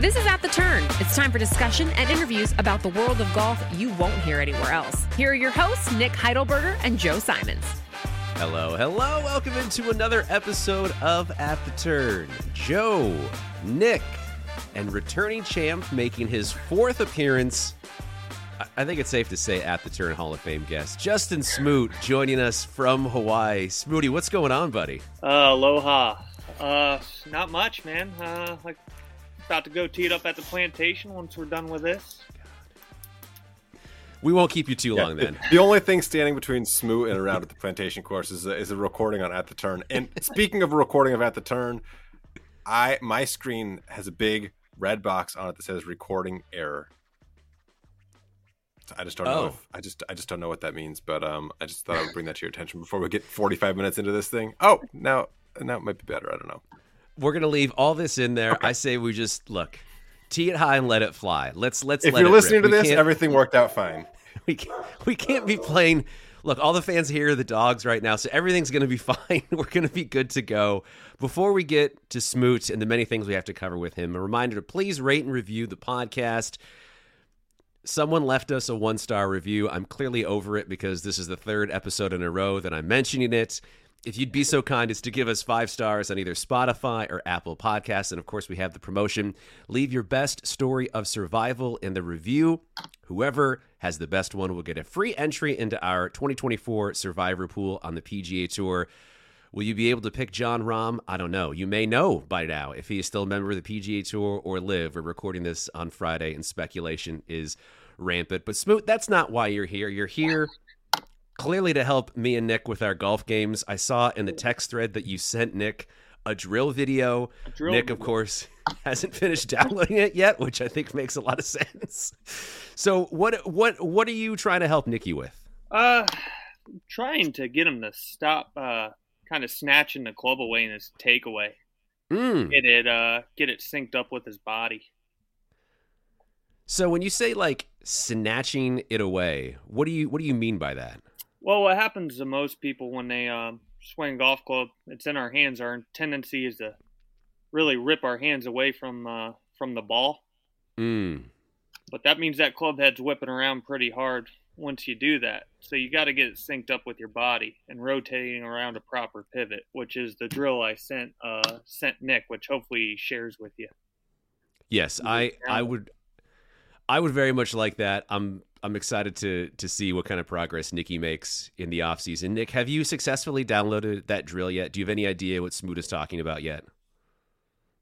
This is At the Turn. It's time for discussion and interviews about the world of golf you won't hear anywhere else. Here are your hosts, Nick Heidelberger and Joe Simons. Hello, hello. Welcome into another episode of At the Turn. Joe, Nick, and returning champ making his fourth appearance. I think it's safe to say at the Turn Hall of Fame guest, Justin Smoot, joining us from Hawaii. Smooty, what's going on, buddy? Uh, aloha. Uh, not much, man. Uh, like about to go tee it up at the plantation once we're done with this. We won't keep you too yeah, long then. The only thing standing between Smoot and around at the plantation course is a, is a recording on At the Turn. And speaking of a recording of At the Turn, I my screen has a big red box on it that says recording error. I just don't know. Oh. If, I just I just don't know what that means. But um, I just thought I would bring that to your attention before we get 45 minutes into this thing. Oh, now now it might be better. I don't know. We're gonna leave all this in there. Okay. I say we just look, tee it high and let it fly. Let's let's. If let you're listening rip. to this, everything worked out fine. We can't, we can't be playing. Look, all the fans here are the dogs right now, so everything's going to be fine. We're going to be good to go. Before we get to Smoot and the many things we have to cover with him, a reminder to please rate and review the podcast. Someone left us a one star review. I'm clearly over it because this is the third episode in a row that I'm mentioning it if you'd be so kind as to give us five stars on either Spotify or Apple Podcasts. And of course, we have the promotion. Leave your best story of survival in the review. Whoever has the best one will get a free entry into our 2024 Survivor Pool on the PGA Tour. Will you be able to pick Jon Rahm? I don't know. You may know by now if he is still a member of the PGA Tour or live. We're recording this on Friday, and speculation is rampant. But Smoot, that's not why you're here. You're here clearly to help me and Nick with our golf games. I saw in the text thread that you sent Nick a drill video. A drill Nick, video. of course, hasn't finished downloading it yet, which I think makes a lot of sense. So, what what what are you trying to help Nicky with? Uh, trying to get him to stop, uh, kind of snatching the club away in his takeaway. Mm. Get it, uh, get it synced up with his body. So, when you say like snatching it away, what do you what do you mean by that? Well, what happens to most people when they um, swing golf club, it's in our hands. Our tendency is to really rip our hands away from uh, from the ball. Mm. But that means that club head's whipping around pretty hard once you do that. So you got to get it synced up with your body and rotating around a proper pivot, which is the drill I sent uh, sent Nick, which hopefully he shares with you. Yes, I I would I would very much like that. I'm I'm excited to to see what kind of progress Nikki makes in the offseason. Nick, have you successfully downloaded that drill yet? Do you have any idea what Smoot is talking about yet?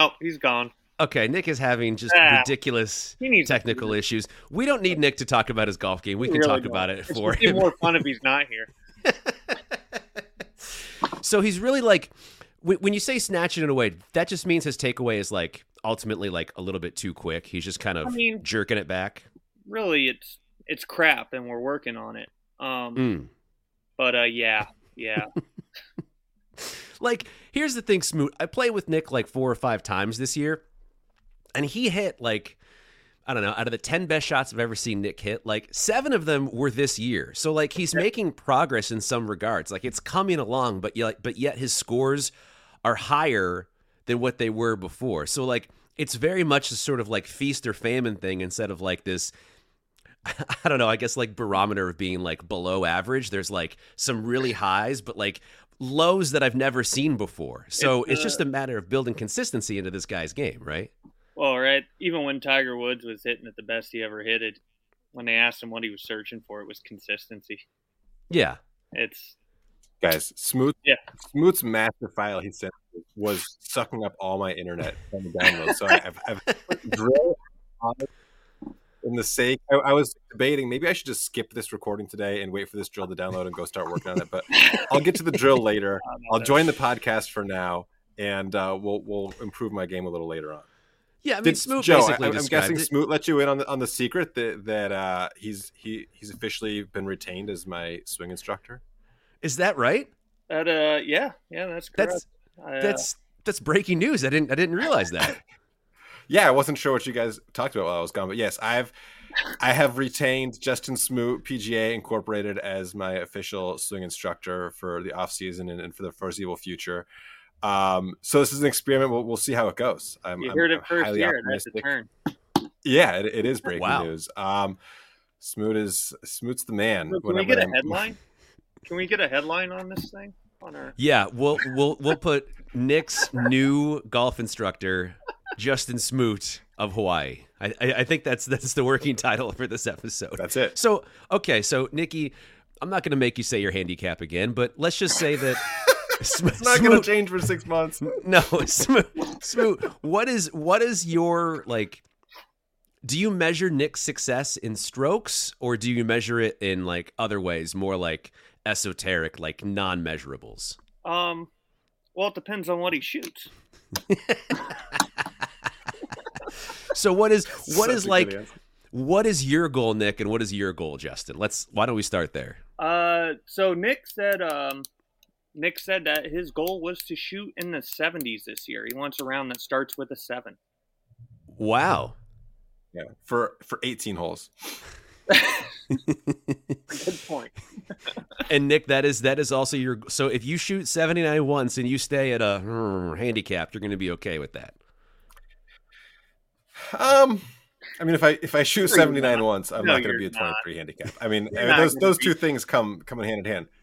Oh, he's gone. Okay, Nick is having just ah, ridiculous technical issues. We don't need Nick to talk about his golf game. We, we can really talk don't. about it it's for him. more fun if he's not here. so he's really like when you say snatching it away, that just means his takeaway is like ultimately like a little bit too quick. He's just kind of I mean, jerking it back. Really, it's it's crap, and we're working on it. Um, mm. but uh, yeah, yeah. like, here's the thing, Smoot. I played with Nick like four or five times this year, and he hit like I don't know, out of the 10 best shots I've ever seen Nick hit, like seven of them were this year. So like he's making progress in some regards. Like it's coming along, but yet, but yet his scores are higher than what they were before. So like it's very much a sort of like feast or famine thing instead of like this I don't know, I guess like barometer of being like below average. There's like some really highs, but like lows that I've never seen before. So it's, uh, it's just a matter of building consistency into this guy's game, right? Well, right. Even when Tiger Woods was hitting at the best he ever hit it, when they asked him what he was searching for, it was consistency. Yeah. It's guys, Smoot yeah. Smoot's master file he sent was sucking up all my internet from the download. So I've, I've drilled on it in the sake I, I, was debating maybe i should just skip this recording today and wait for this drill to download and go start working on it but i'll get to the drill later i'll join the podcast for now and uh, we'll we'll improve my game a little later on yeah, I mean, Did, Smoot Joe, I, am guessing it. Smoot let you in on the on the secret that that uh, he's he he's officially been retained as my swing instructor. Is that right? That uh, yeah, yeah, that's correct. That's I, uh, that's that's breaking news. I didn't I didn't realize that. yeah, I wasn't sure what you guys talked about while I was gone, but yes, I've I have retained Justin Smoot PGA Incorporated as my official swing instructor for the off season and, and for the foreseeable future. Um, so this is an experiment. We'll, we'll see how it goes. I'm, You heard I'm it first highly here. That's the turn. Yeah, it, it is breaking Wow. news. Um, Smoot is Smoot's the man. Can we get a I'm- headline? Can we get a headline on this thing? On our Yeah, we'll we'll we'll put Nick's new golf instructor, Justin Smoot of Hawaii. I, I I think that's that's the working title for this episode. That's it. So okay, so Nikki, I'm not going to make you say your handicap again, but let's just say that. Sm- It's not going to change for six months. No, Smoot, Smoot. What is what is your like? Do you measure Nick's success in strokes, or do you measure it in like other ways, more like esoteric, like non-measurables? um. Well, it depends on what he shoots. So what is what Such is a good like what is your goal, Nick, and what is your goal, Justin? Let's why don't we start there? Uh, so Nick said, um, Nick said that his goal was to shoot in the 70s this year. He wants a round that starts with a seven. Wow. Yeah, for for 18 holes. Good point. And Nick, that is that is also your so if you shoot 79 once and you stay at a hmm, handicap, you're going to be okay with that. Um, I mean, if I if I shoot 79 once, I'm No, not going to be a 23 handicap. I mean, You're uh, those those be- two things come come hand in hand.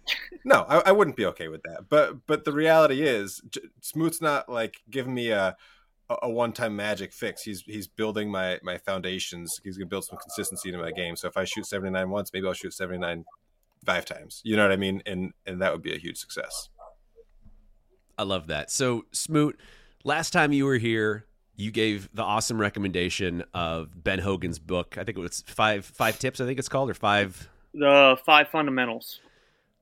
No, I, I wouldn't be okay with that. But but the reality is, J- Smoot's not like giving me a a- a one time magic fix. He's he's building my my foundations. He's going to build some consistency into my game. So if I shoot 79 once, maybe I'll shoot 79 five times. You know what I mean? And and that would be a huge success. I love that. So, Smoot, last time you were here, you gave the awesome recommendation of Ben Hogan's book. I think it was five five tips. I think it's called or five. The five fundamentals.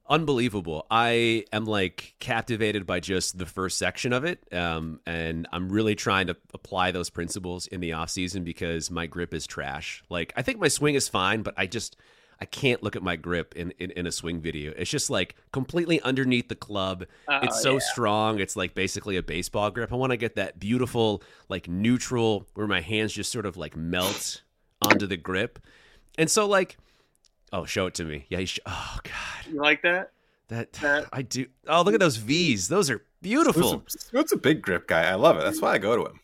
Unbelievable. I am like captivated by just the first section of it. Um, and I'm really trying to apply those principles in the off season because my grip is trash. Like I think my swing is fine, but I just I can't look at my grip in, in, in a swing video. It's just like completely underneath the club. Oh, it's so yeah. strong. It's like basically a baseball grip. I want to get that beautiful, like neutral, where my hands just sort of like melt onto the grip. And so, like, oh, show it to me. Yeah, you sh- oh god, You like that? that That- I do. Oh, look at those V's. Those are beautiful. Smoot's a, a big grip guy. I love it. That's why I go to him.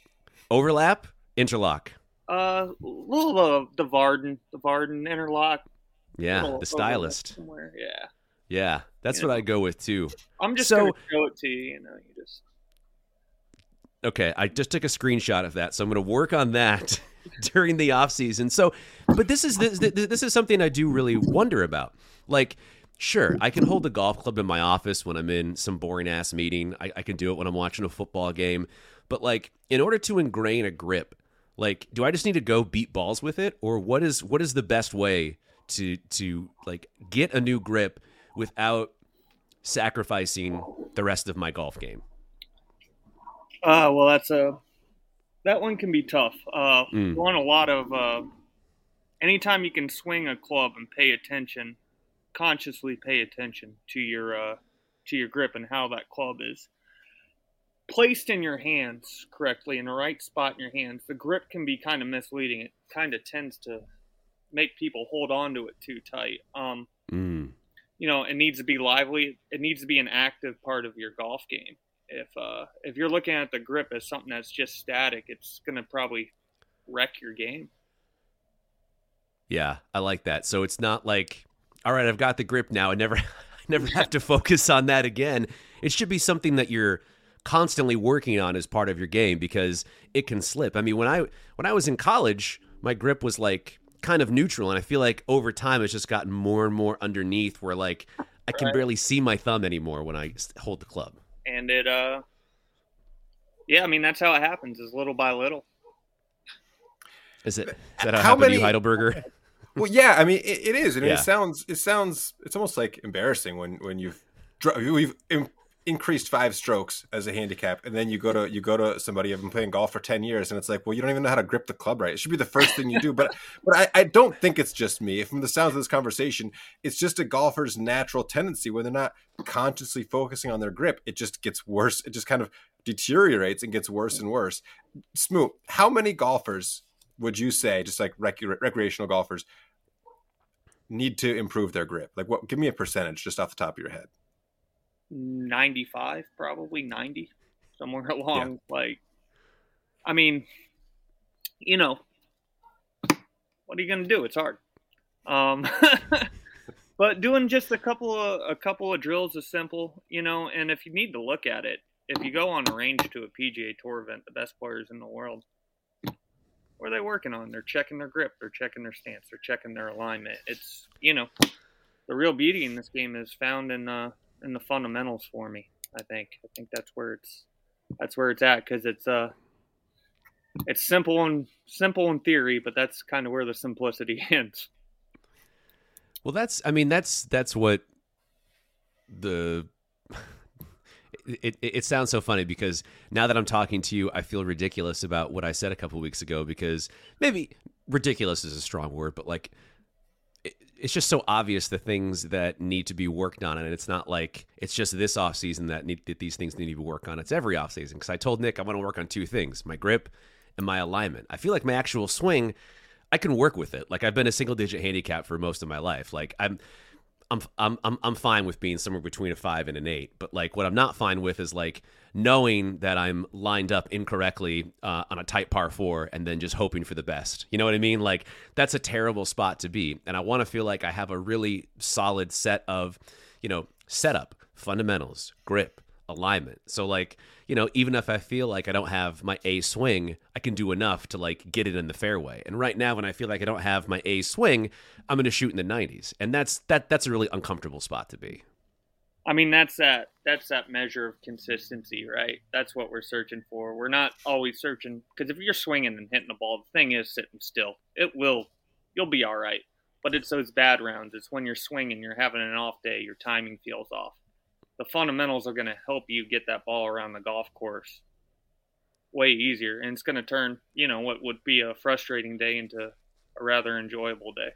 Overlap, interlock. Uh, little of the Vardon, the Vardon interlock. Yeah, little the stylist. Somewhere. Yeah. Yeah, that's what I go with too. I'm just So- gonna show it to you. You know, you just Okay, I just took a screenshot of that, so I'm going to work on that during the off season. So, but this is this, this is something I do really wonder about. Like, sure, I can hold the golf club in my office when I'm in some boring ass meeting. I, I can do it when I'm watching a football game. But like, in order to ingrain a grip, like, do I just need to go beat balls with it, or what is what is the best way to to like get a new grip without sacrificing the rest of my golf game? Uh, well, that's a that one can be tough. Uh, Mm. you want a lot of uh, anytime you can swing a club and pay attention, consciously pay attention to your uh, to your grip and how that club is placed in your hands correctly in the right spot in your hands. The grip can be kind of misleading. It kind of tends to make people hold on to it too tight. Um, Mm. you know, it needs to be lively. It needs to be an active part of your golf game. If uh, if you're looking at the grip as something that's just static, it's gonna probably wreck your game. Yeah, I like that. So it's not like, all right, I've got the grip now. I never, I never have to focus on that again. It should be something that you're constantly working on as part of your game because it can slip. I mean, when I when I was in college, my grip was like kind of neutral, and I feel like over time it's just gotten more and more underneath, where like I can Right. barely see my thumb anymore when I hold the club. And it, uh, yeah, I mean that's how it happens, is little by little. Is it? Is that how, How happened to you, many- Heidelberger? Well, yeah, I mean, it, it is, and Yeah. it sounds, it sounds, it's almost like embarrassing when when you've dr- you've in, increased five strokes as a handicap, and then you go to you go to somebody you've been playing golf for ten years, and it's like, well, you don't even know how to grip the club right. It should be the first thing you do, but but I, I don't think it's just me. From the sounds of this conversation, it's just a golfer's natural tendency when they're not consciously focusing on their grip. It just gets worse. It just kind of deteriorates and gets worse and worse. Smoot, how many golfers would you say, just like rec- recreational golfers, need to improve their grip? Like, what? Give me a percentage just off the top of your head. Ninety-five, probably ninety. somewhere along. Yeah. Like, I mean, you know, what are you going to do? It's hard. Um, but doing just a couple of a couple of drills is simple, you know. And if you need to look at it, if you go on a range to a PGA Tour event, the best players in the world, what are they working on? They're checking their grip, they're checking their stance, they're checking their alignment. It's you know, the real beauty in this game is found in uh in the fundamentals for me. I think I think that's where it's that's where it's at because it's uh it's simple and simple in theory, but that's kind of where the simplicity ends. Well, that's I mean that's that's what the it, it, it sounds so funny because now that I'm talking to you, I feel ridiculous about what I said a couple weeks ago because maybe ridiculous is a strong word, but like it's just so obvious the things that need to be worked on, and it's not like it's just this off season that need that these things need to be worked on. It's every off season because I told Nick I want to work on two things: my grip and my alignment. I feel like my actual swing, I can work with it. Like I've been a single digit handicap for most of my life. Like I'm I'm I'm I'm I'm fine with being somewhere between a 5 and an 8, but like what I'm not fine with is like knowing that I'm lined up incorrectly uh, on a tight par 4 and then just hoping for the best. You know what I mean? Like that's a terrible spot to be. And I want to feel like I have a really solid set of, you know, setup, fundamentals, grip, alignment. So like, you know, even if I feel like I don't have my A swing, I can do enough to like get it in the fairway. And right now when I feel like I don't have my A swing, I'm going to shoot in the 90s. And that's that that's a really uncomfortable spot to be. I mean, that's that that's that measure of consistency, right? That's what we're searching for. We're not always searching because if you're swinging and hitting the ball, the thing is sitting still. It will you'll be all right. But it's those bad rounds. It's when you're swinging, you're having an off day, your timing feels off the fundamentals are going to help you get that ball around the golf course way easier and it's going to turn you know what would be a frustrating day into a rather enjoyable day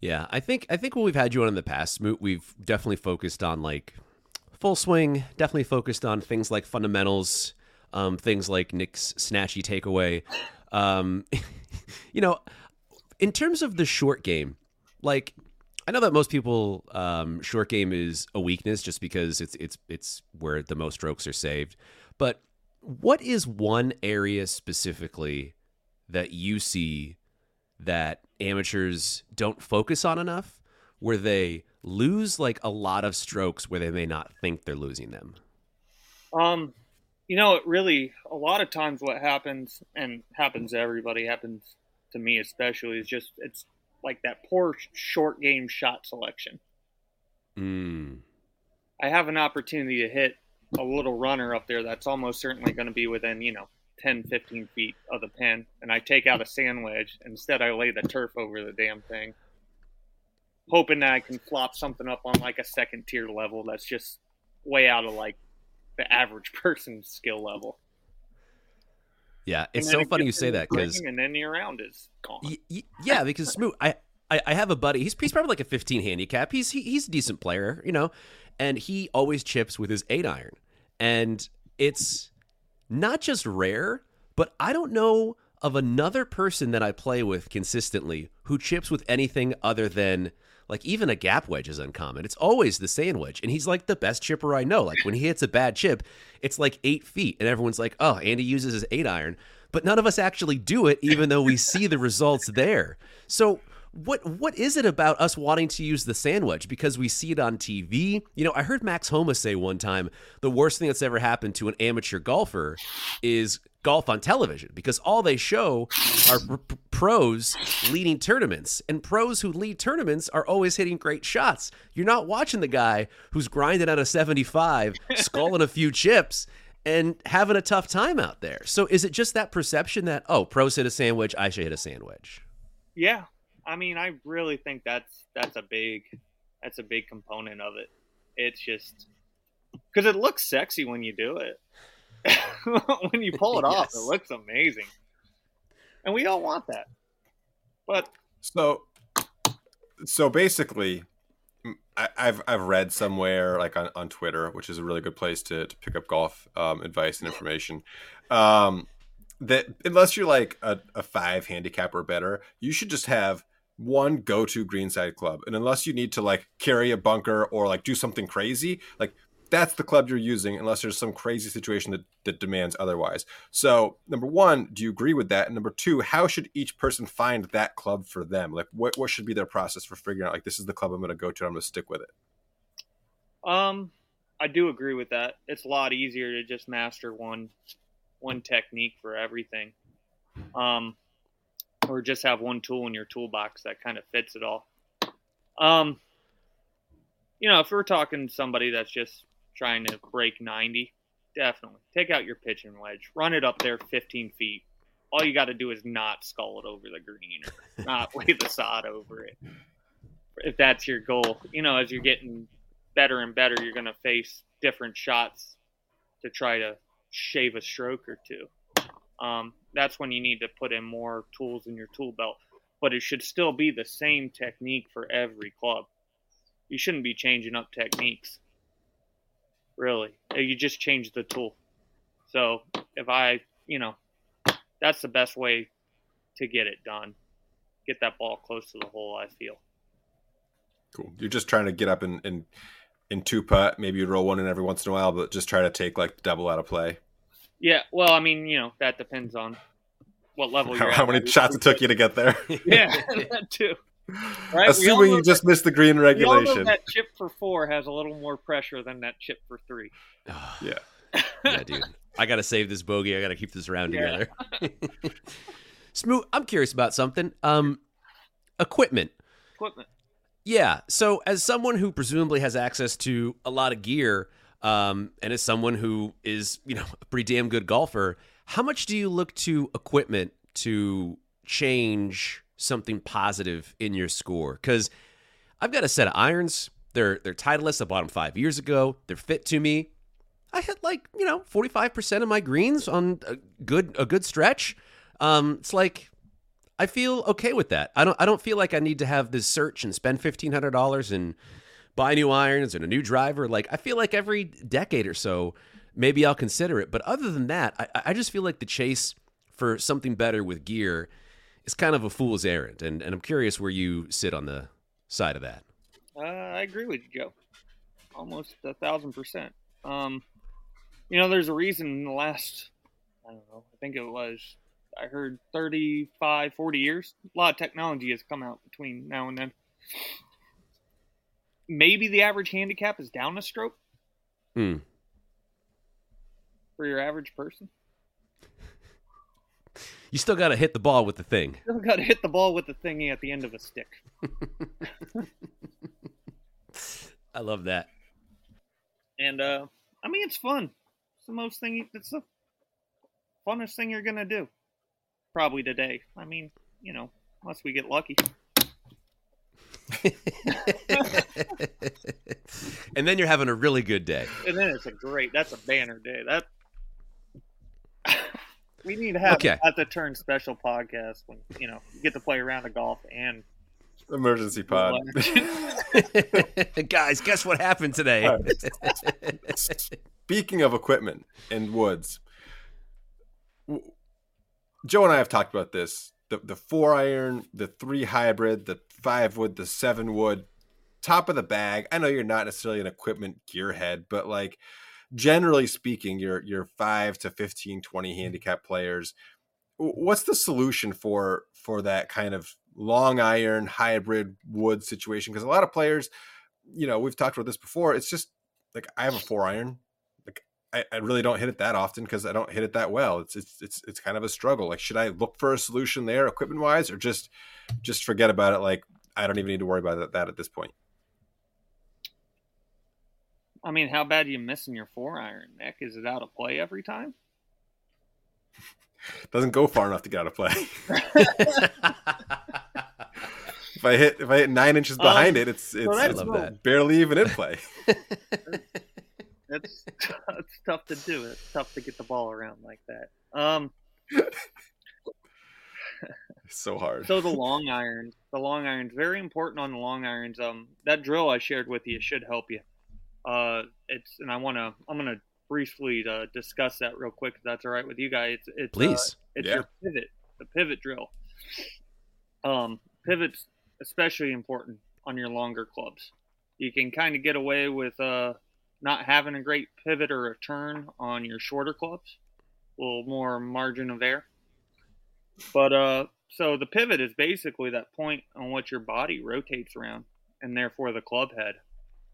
yeah i think i think when we've had you on in the past we've definitely focused on like full swing definitely focused on things like fundamentals um, things like nick's snatchy takeaway um, you know in terms of the short game like I know that most people um, short game is a weakness just because it's it's it's where the most strokes are saved. But what is one area specifically that you see that amateurs don't focus on enough, where they lose like a lot of strokes where they may not think they're losing them? Um, you know, it really a lot of times what happens and happens to everybody happens to me especially is just it's like that poor short game shot selection. Mm. I have an opportunity to hit a little runner up there that's almost certainly going to be within, you know, 10, 15 feet of the pin. And I take out a sand wedge. Instead, I lay the turf over the damn thing, hoping that I can flop something up on like a second tier level that's just way out of like the average person's skill level. Yeah, it's so funny you say that because and then your round is gone. Y- y- yeah, because Smoot, I, I, I have a buddy. He's he's probably like a 15 handicap. He's he, he's a decent player, you know, and he always chips with his eight iron, and it's not just rare, but I don't know of another person that I play with consistently who chips with anything other than like even a gap wedge is uncommon. It's always the sand wedge, and he's like the best chipper I know. Like when he hits a bad chip, it's like eight feet, and everyone's like, "Oh, Andy uses his eight iron," but none of us actually do it, even though we see the results there. So what what is it about us wanting to use the sand wedge because we see it on TV? You know, I heard Max Homa say one time the worst thing that's ever happened to an amateur golfer is golf on television because all they show are p- pros leading tournaments and pros who lead tournaments are always hitting great shots. You're not watching the guy who's grinding out a 75, sculling a few chips and having a tough time out there. So is it just that perception that oh, pros hit a sand wedge, I should hit a sand wedge? Yeah, I mean, I really think that's that's a big that's a big component of it. It's just because it looks sexy when you do it. when you pull it yes. off, it looks amazing, and we all want that. But so, so basically, I, have I've read somewhere like on, on Twitter, which is a really good place to, to pick up golf um, advice and information. Um, that unless you're like a, a five handicap or better, you should just have one go-to greenside club and unless you need to like carry a bunker or like do something crazy like that's the club you're using unless there's some crazy situation that, that demands otherwise. So, number one, do you agree with that? And number two, how should each person find that club for them? Like, what, what should be their process for figuring out, like, this is the club I'm going to go to, I'm going to stick with it? Um, I do agree with that. It's a lot easier to just master one one technique for everything. Um, or just have one tool in your toolbox that kind of fits it all. Um, you know, if we're talking somebody that's just trying to break 90, definitely take out your pitching wedge, run it up there 15 feet. All you got to do is not skull it over the green or not lay the sod over it. If that's your goal, you know, as you're getting better and better, you're going to face different shots to try to shave a stroke or two. Um, that's when you need to put in more tools in your tool belt. But it should still be the same technique for every club. You shouldn't be changing up techniques. Really, Uh, you just change the tool. So if I, you know, that's the best way to get it done. Get that ball close to the hole. I feel. Cool. You're just trying to get up and in, in, two putt. Maybe you roll one in every once in a while, but just try to take like double out of play. Yeah, well, I mean, you know, that depends on what level How, you're how at. many shots it took you to get there? Yeah, that too. Right, Assuming you just missed the green We all know regulation. that chip for four has a little more pressure than that chip for three. Yeah. yeah, dude. I gotta save this bogey. I gotta keep this round Yeah. together. Smoot, I'm curious about something. Um, equipment. Equipment. Yeah. So, as someone who presumably has access to a lot of gear, um, and as someone who is, you know, a pretty damn good golfer, how much do you look to equipment to change something positive in your score? Because I've got a set of irons. They're they're Titleist. I bought them five years ago. They're fit to me. I hit like you know forty five percent of my greens on a good a good stretch. Um, it's like I feel okay with that. I don't I don't feel like I need to have this search and spend fifteen hundred dollars and buy new irons and a new driver. Like I feel like every decade or so, maybe I'll consider it. But other than that, I, I just feel like the chase for something better with gear is kind of a fool's errand. And and I'm curious where you sit on the side of that. Uh, I agree with you, Joe. Almost a thousand percent. Um, you know, there's a reason in the last, I don't know, I think it was, I heard 35, 40 years, a lot of technology has come out between now and then. Maybe the average handicap is down a stroke Hmm. for your average person. You still got to hit the ball with the thing. Still got to hit the ball with the thingy at the end of a stick. I love that. And uh, I mean, it's fun. It's the most thing. It's the funnest thing you're gonna do, probably today. I mean, you know, unless we get lucky. and then you're having a really good day. And then it's a great. That's a banner day. That we need to have Okay. at the turn special podcast when you know you get to play around a golf and Emergency pod. Guys, guess what happened today? All Speaking of equipment and woods, Joe and I have talked about this. The the four iron, the three hybrid, the five wood, the seven wood, top of the bag. I know you're not necessarily an equipment gearhead, but like generally speaking, you're you're five to 15, 20 handicap players. What's the solution for for that kind of long iron hybrid wood situation? Because a lot of players, you know, we've talked about this before. It's just like I have a four iron. Like I, I really don't hit it that often because I don't hit it that well. It's it's it's it's kind of a struggle. Like should I look for a solution there equipment wise or just just forget about it? Like I don't even need to worry about that, that at this point. I mean, how bad are you missing your four iron, Nick? Is it out of play every time? Doesn't go far enough to get out of play. if I hit if I hit nine inches behind Um, it, it's it's, that's it's love barely even in play. It's it's tough to do. It's tough to get the ball around like that. Um, It's so hard. so the long irons, the long irons, very important on the long irons. Um, that drill I shared with you should help you. Uh, it's and I want to I'm gonna briefly uh, discuss that real quick. If that's all right with you guys. It's, it's uh, it's Yeah. your pivot, the pivot drill. Um, pivots especially important on your longer clubs. You can kind of get away with uh, not having a great pivot or a turn on your shorter clubs, a little more margin of error. But uh, so the pivot is basically that point on which your body rotates around, and therefore the club head.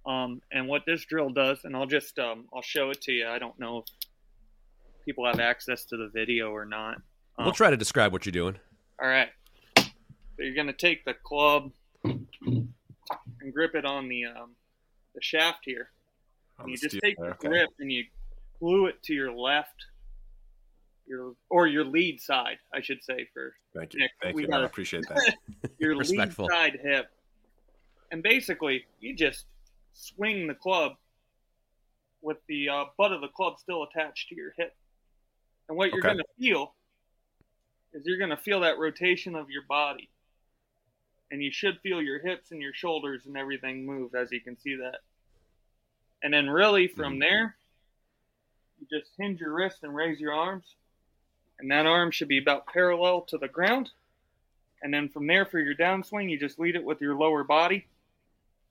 Um, and what this drill does, and I'll just um, I'll show it to you. I don't know if people have access to the video or not. Um, We'll try to describe what you're doing. all right. So you're gonna take the club and grip it on the um, the shaft here. On And you just take there, the grip and you glue it to your left, your or your lead side, I should say, for Thank you. Nick, Thank we you. gotta- I appreciate that. your lead Respectful. side hip. And basically, you just swing the club with the uh, butt of the club still attached to your hip. And what you're Okay. going to feel is you're going to feel that rotation of your body. And you should feel your hips and your shoulders and everything move, as you can see that. And then, really, from Mhm. there, you just hinge your wrist and raise your arms. And that arm should be about parallel to the ground. And then from there, for your downswing, you just lead it with your lower body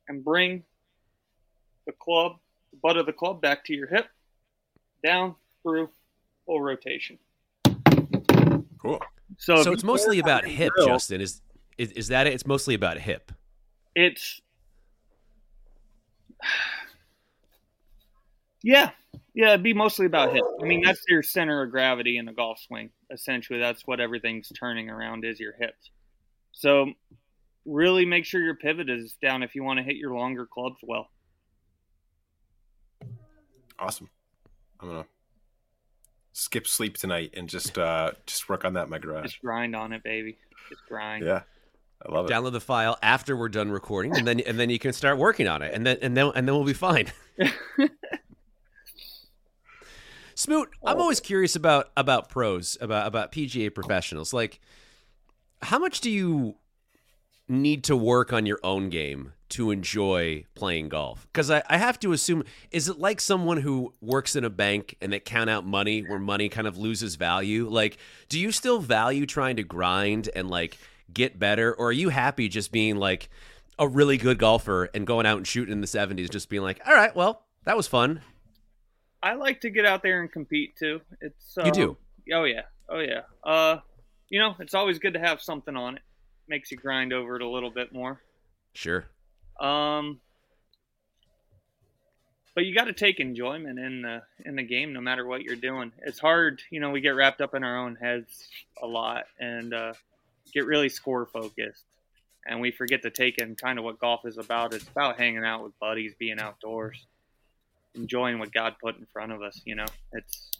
and bring the club, the butt of the club back to your hip, down through full rotation. Cool. So, So it's mostly about hip, drill, Justin. Is, is is that it? It's mostly about hip. It's yeah, yeah. It'd be mostly about hip. I mean, that's your center of gravity in a golf swing. Essentially, that's what everything's turning around is your hips. So, really make sure your pivot is down if you want to hit your longer clubs well. Awesome. I'm gonna skip sleep tonight and just uh just work on that in my garage. Just grind on it, baby. Just grind. Yeah. I love it. Download the file after we're done recording, and then and then you can start working on it, and then and then and then we'll be fine. Smoot, I'm Oh. always curious about about pros, about about PGA professionals. Like, how much do you need to work on your own game to enjoy playing golf? Because I, I have to assume, is it like someone who works in a bank and they count out money where money kind of loses value? Like, do you still value trying to grind and like get better, or are you happy just being like a really good golfer and going out and shooting in the 70s, just being like, all right, well, that was fun. I like to get out there and compete too. It's uh, You do. Oh yeah. Oh yeah. Uh, you know, it's always good to have something on it. Makes you grind over it a little bit more. Sure. Um, but you got to take enjoyment in the in the game, no matter what you're doing. It's hard, you know. We get wrapped up in our own heads a lot and uh, get really score focused, and we forget to take in kind of what golf is about. It's about hanging out with buddies, being outdoors, enjoying what God put in front of us. You know, it's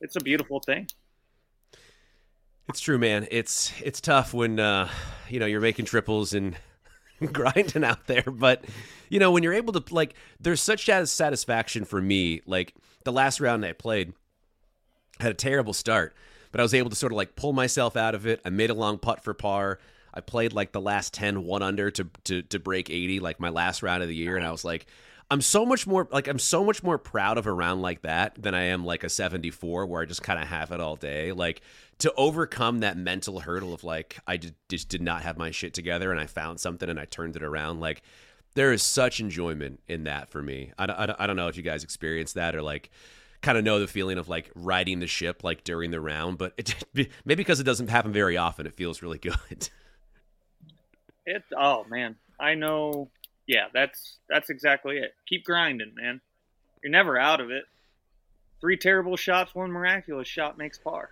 it's a beautiful thing. It's true, man. It's it's tough when uh, you know you're making triples and grinding out there, but you know when you're able to like, there's such a satisfaction for me. Like the last round I played, had a terrible start, but I was able to sort of like pull myself out of it. I made a long putt for par. I played like the last 10 one under to to to break 80, like my last round of the year, and I was like. I'm so much more like I'm so much more proud of a round like that than I am like a 74 where I just kind of have it all day. Like to overcome that mental hurdle of like I just did not have my shit together and I found something and I turned it around. Like there is such enjoyment in that for me. I don't, I don't, I don't know if you guys experience that or like kind of know the feeling of like riding the ship like during the round, but it maybe because it doesn't happen very often, it feels really good. It oh man, I know. Yeah, that's that's exactly it. Keep grinding, man. You're never out of it. Three terrible shots, one miraculous shot makes par.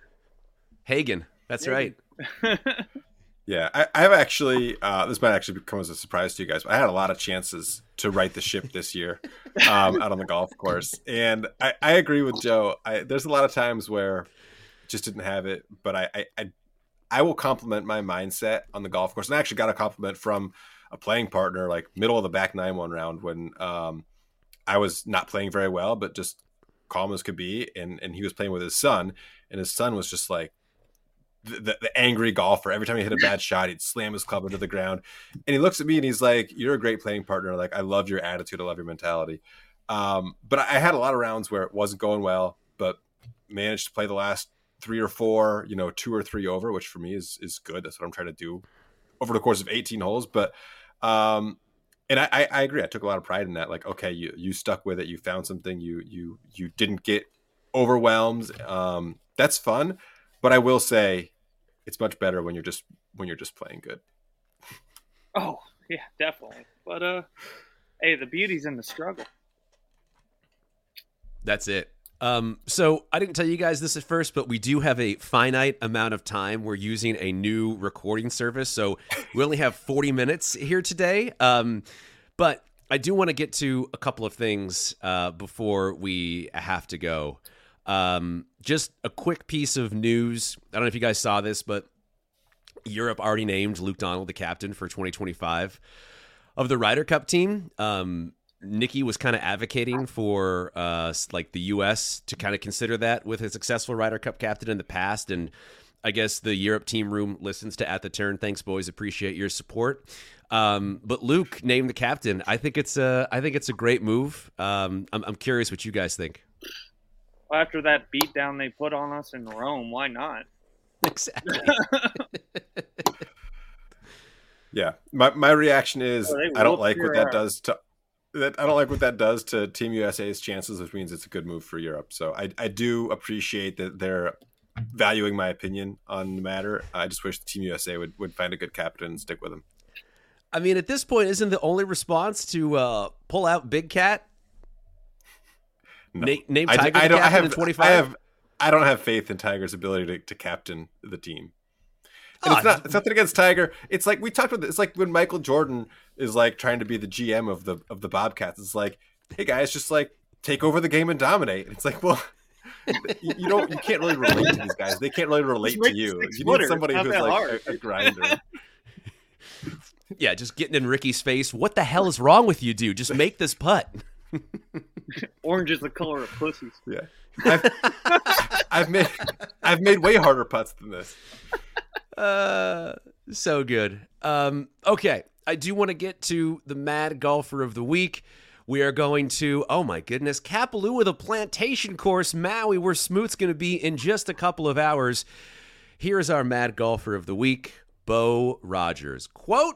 Hagen, that's right. Yeah, I, I've actually uh, this might actually come as a surprise to you guys, but I had a lot of chances to right the ship this year um, out on the golf course, and I, I agree with Joe. I, there's a lot of times where just didn't have it, but I, I I I will compliment my mindset on the golf course, and I actually got a compliment from a playing partner, like middle of the back nine one round when um, I was not playing very well, but just calm as could be, and and he was playing with his son, and his son was just like the, the, the angry golfer. Every time he hit a bad shot, he'd slam his club into the ground. And he looks at me and he's like, "You're a great playing partner. Like I love your attitude. I love your mentality." Um, but I had a lot of rounds where it wasn't going well, but managed to play the last three or four, you know, two or three over, which for me is is good. That's what I'm trying to do over the course of 18 holes. But um, and I, I, I agree. I took a lot of pride in that. Like, okay, you you stuck with it. You found something. You you you didn't get overwhelmed. Um, that's fun. But I will say, it's much better when you're just when you're just playing good. Oh yeah, definitely. But uh, hey, the beauty's in the struggle. That's it. Um, so I didn't tell you guys this at first, but we do have a finite amount of time. We're using a new recording service, so we only have 40 minutes here today. Um, but I do want to get to a couple of things uh, before we have to go. Um, just a quick piece of news. I don't know if you guys saw this, but Europe already named Luke Donald the captain for 2025 of the Ryder Cup team. Um, Nikki was kind of advocating for uh, like the U.S. to kind of consider that with a successful Ryder Cup captain in the past, and I guess the Europe team room listens to at the turn. Thanks, boys. Appreciate your support. Um, but Luke named the captain. I think it's a I think it's a great move. Um, I'm, I'm curious what you guys think. After that beatdown they put on us in Rome, why not? Exactly. yeah, my my reaction is Oh, I don't like what that does to that. I don't like what that does to Team USA's chances, which means it's a good move for Europe. So I I do appreciate that they're valuing my opinion on the matter. I just wish Team USA would would find a good captain and stick with him. I mean, at this point, isn't the only response to uh, pull out Big Cat? No. Na- name I, Tiger I the don't I have in 25? I have I don't have faith in Tiger's ability to, to captain the team. And Oh, it's not it's nothing against Tiger. It's like we talked about. It's like when Michael Jordan is like trying to be the GM of the of the Bobcats. It's like, hey guys, just like take over the game and dominate. And it's like, well, you, you don't you can't really relate to these guys. They can't really relate to you. You need somebody who's like a, a grinder. Yeah, just getting in Rickie's face. What the hell is wrong with you, dude? Just make this putt. Orange is the color of pussies. Yeah, I've, I've made I've made way harder putts than this. Uh, so good. Um, okay, I do want to get to the mad golfer of the week. We are going to, oh my goodness, Kapalua, the plantation course, Maui, where Smoot's going to be in just a couple of hours. Here is our mad golfer of the week, Bo Rogers. Quote,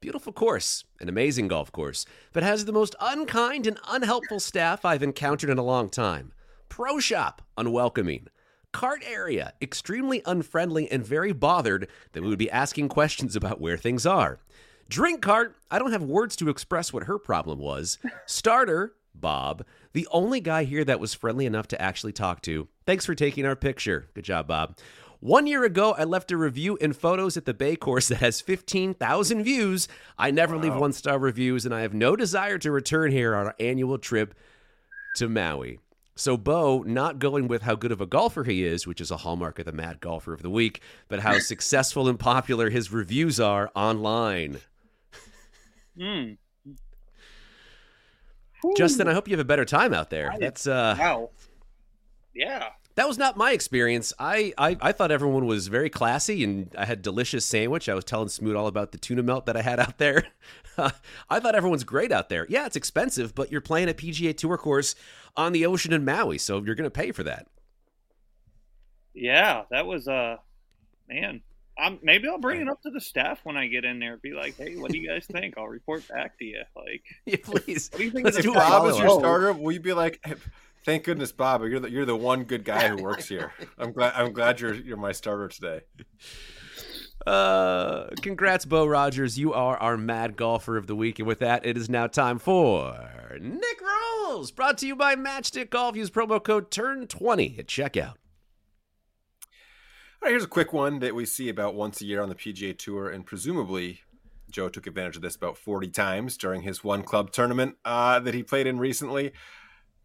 Beautiful course, an amazing golf course, but has the most unkind and unhelpful staff I've encountered in a long time. Pro shop, unwelcoming. Cart area, extremely unfriendly and very bothered that we would be asking questions about where things are. Drink cart, I don't have words to express what her problem was. Starter, Bob, the only guy here that was friendly enough to actually talk to. Thanks for taking our picture. Good job, Bob. One year ago, I left a review and photos at the Bay Course that has 15,000 views. I never leave one star reviews, and I have no desire to return here on our annual trip to Maui. So, Bo, not going with how good of a golfer he is, which is a hallmark of the Mad Golfer of the Week, but how successful and popular his reviews are online. Hmm. Justin, I hope you have a better time out there. That's uh, Wow. Yeah. That was not my experience. I, I I thought everyone was very classy, and I had delicious sandwich. I was telling Smoot all about the tuna melt that I had out there. I thought everyone's great out there. Yeah, it's expensive, but you're playing a PGA Tour course on the ocean in Maui, so you're going to pay for that. Yeah. That was uh, man. I'm, maybe I'll bring it up to the staff when I get in there. Be like, hey, what do you guys think? I'll report back to you. Like, Yeah, please. what do you think? Let's of do the Bob is your starter. Will you be like, "Hey, thank goodness, Bob, you're the you're the one good guy who works here. I'm glad I'm glad you're you're my starter today. Uh, congrats, Bo Rogers. You are our mad golfer of the week. And with that, it is now time for Nick Rolls, brought to you by Matchstick Golf. Use promo code TURN20 at checkout. All right, here's a quick one that we see about once a year on the PGA Tour, and presumably Joe took advantage of this about 40 times during his one club tournament uh, that he played in recently.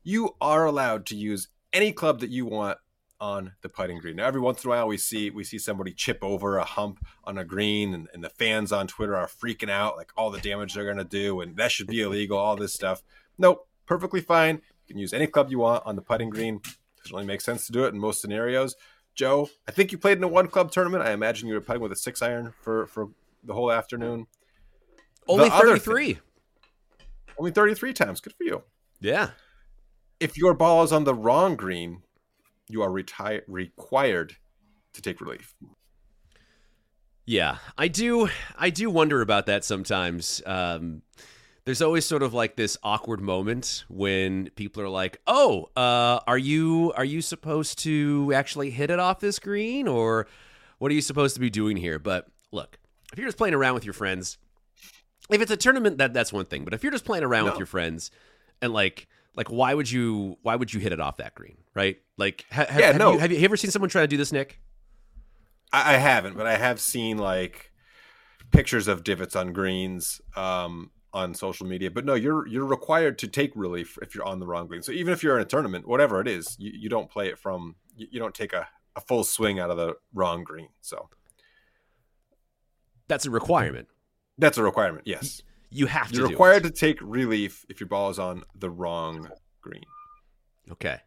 You are allowed to use any club that you want on the putting green. Now, every once in a while, we see we see somebody chip over a hump on a green, and, and the fans on Twitter are freaking out, like all the damage they're going to do, and that should be illegal, all this stuff. Nope, perfectly fine. You can use any club you want on the putting green. Doesn't really make sense to do it in most scenarios. Joe, I think you played in a one club tournament. I imagine you were putting with a six iron for for the whole afternoon. Only other 33. Only 33 times. Good for you. Yeah. If your ball is on the wrong green, you are reti- required to take relief. Yeah, I do. I do wonder about that sometimes. Um, there's always sort of like this awkward moment when people are like, "Oh, uh, are you are you supposed to actually hit it off this green, or what are you supposed to be doing here?" But look, if you're just playing around with your friends, if it's a tournament, that that's one thing. But if you're just playing around No. with your friends, and like like why would you why would you hit it off that green, right? Like, ha- ha- Yeah, have no. you, have you ever seen someone try to do this, Nick? I, I haven't, but I have seen like pictures of divots on greens um, on social media. But no, you're you're required to take relief if you're on the wrong green. So even if you're in a tournament, whatever it is, you, you don't play it from you, you don't take a, a full swing out of the wrong green. So That's a requirement. that's a requirement. Yes, You have to. you're required to take relief if your ball is on the wrong green. Okay.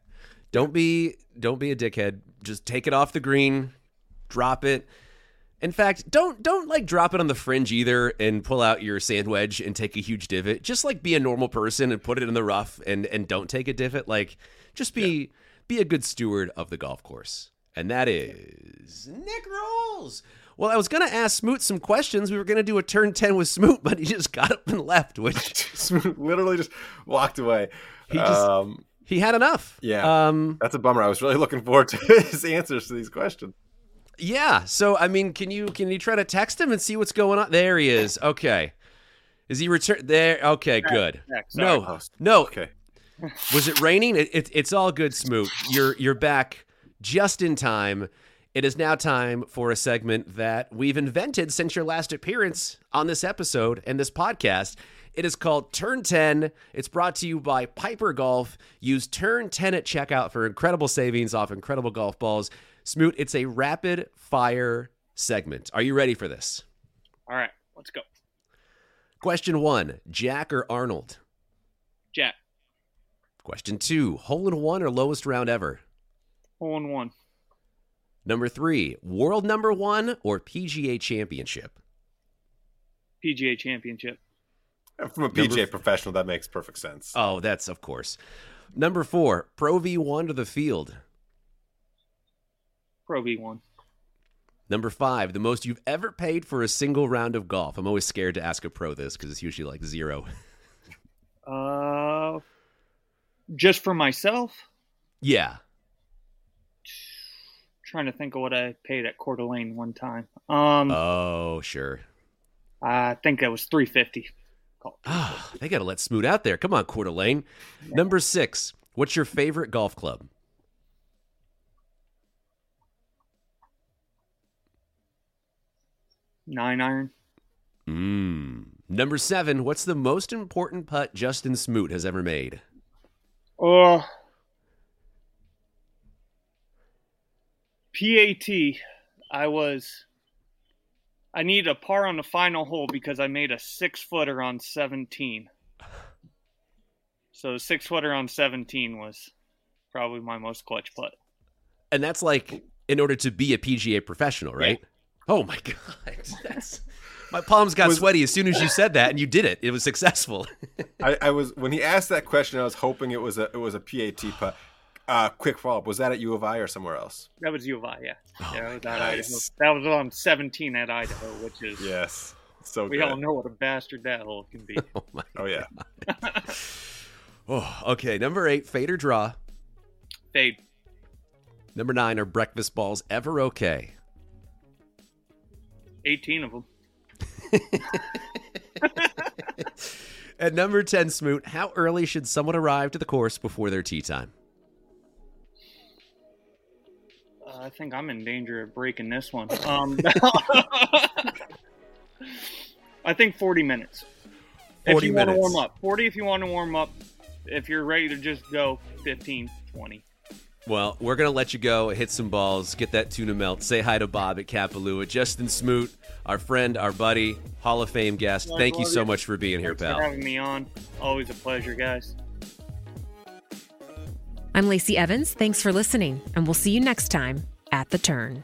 Don't be don't be a dickhead. Just take it off the green, drop it. In fact, don't don't like drop it on the fringe either and pull out your sand wedge and take a huge divot. Just like be a normal person and put it in the rough and and don't take a divot. Like just be be a good steward of the golf course. And that is Nick Rolls. Well, I was gonna ask Smoot some questions. We were gonna do a turn ten with Smoot, but he just got up and left, which Smoot Literally just walked away. He just- um, he had enough. Yeah. Um that's a bummer. I was really looking forward to his answers to these questions. Yeah. So I mean, can you can you try to text him and see what's going on? There he is. Okay. Is he return there? Okay, good. Zach. No, Oh, no. Okay. Was it raining? It, it, it's all good, Smoot. You're you're back just in time. It is now time for a segment that we've invented since your last appearance on this episode and this podcast. It is called Turn 10. It's brought to you by Piper Golf. Use Turn 10 at checkout for incredible savings off incredible golf balls. Smoot, it's a rapid fire segment. Are you ready for this? All right, let's go. Question one Jack or Arnold? Jack, Question two hole in one or lowest round ever? hole in one. Number three, world number one or PGA championship? PGA Championship. From a PGA professional, that makes perfect sense. Oh, that's of course. Number four, Pro V1 to the field. Pro V1. Number five, the most you've ever paid for a single round of golf. I'm always scared to ask a pro this because it's usually like zero. Uh, just for myself. yeah. Trying to think of what I paid at Coeur d'Alene one time. Um, Oh, sure. I think that was three fifty. Ah, they got to let Smoot out there. Come on, Coeur d'Alene. Number six, what's your favorite golf club? Nine iron. Mm. Number seven, what's the most important putt Justin Smoot has ever made? Uh, PAT. I was. I need a par on the final hole because I made a six footer on 17. So the six footer on 17 was probably my most clutch putt. And that's like in order to be a PGA professional, right? Oh my god, that's my palms got Was- sweaty as soon as you said that, and you did it. It was successful. I, I was when he asked that question, I was hoping it was a it was a PAT putt. Uh, quick follow up: Was that at U of I or somewhere else? That was U of I, yeah. Oh, yeah that, was nice. Idaho. that was on 17 at Idaho, which is. Yes, so We good. all know what a bastard that hole can be. oh my. Oh yeah, Oh, okay. Number eight, fade or draw. Fade. Number nine, are breakfast balls ever okay? 18 of them. At number ten, Smoot, how early should someone arrive to the course before their tee time? I think I'm in danger of breaking this one. Um, I think 40 minutes. 40 if you want to warm up. 40 if you want to warm up. If you're ready to just go, 15, 20. Well, we're gonna let you go, hit some balls, get that tuna melt. Say hi to Bob at Kapalua, Justin Smoot, our friend, our buddy, Hall of Fame guest. Love- Thank you so you. much for being here, Thanks for pal. having me on. Always a pleasure, guys. I'm Lacey Evans. Thanks for listening, and we'll see you next time at The Turn.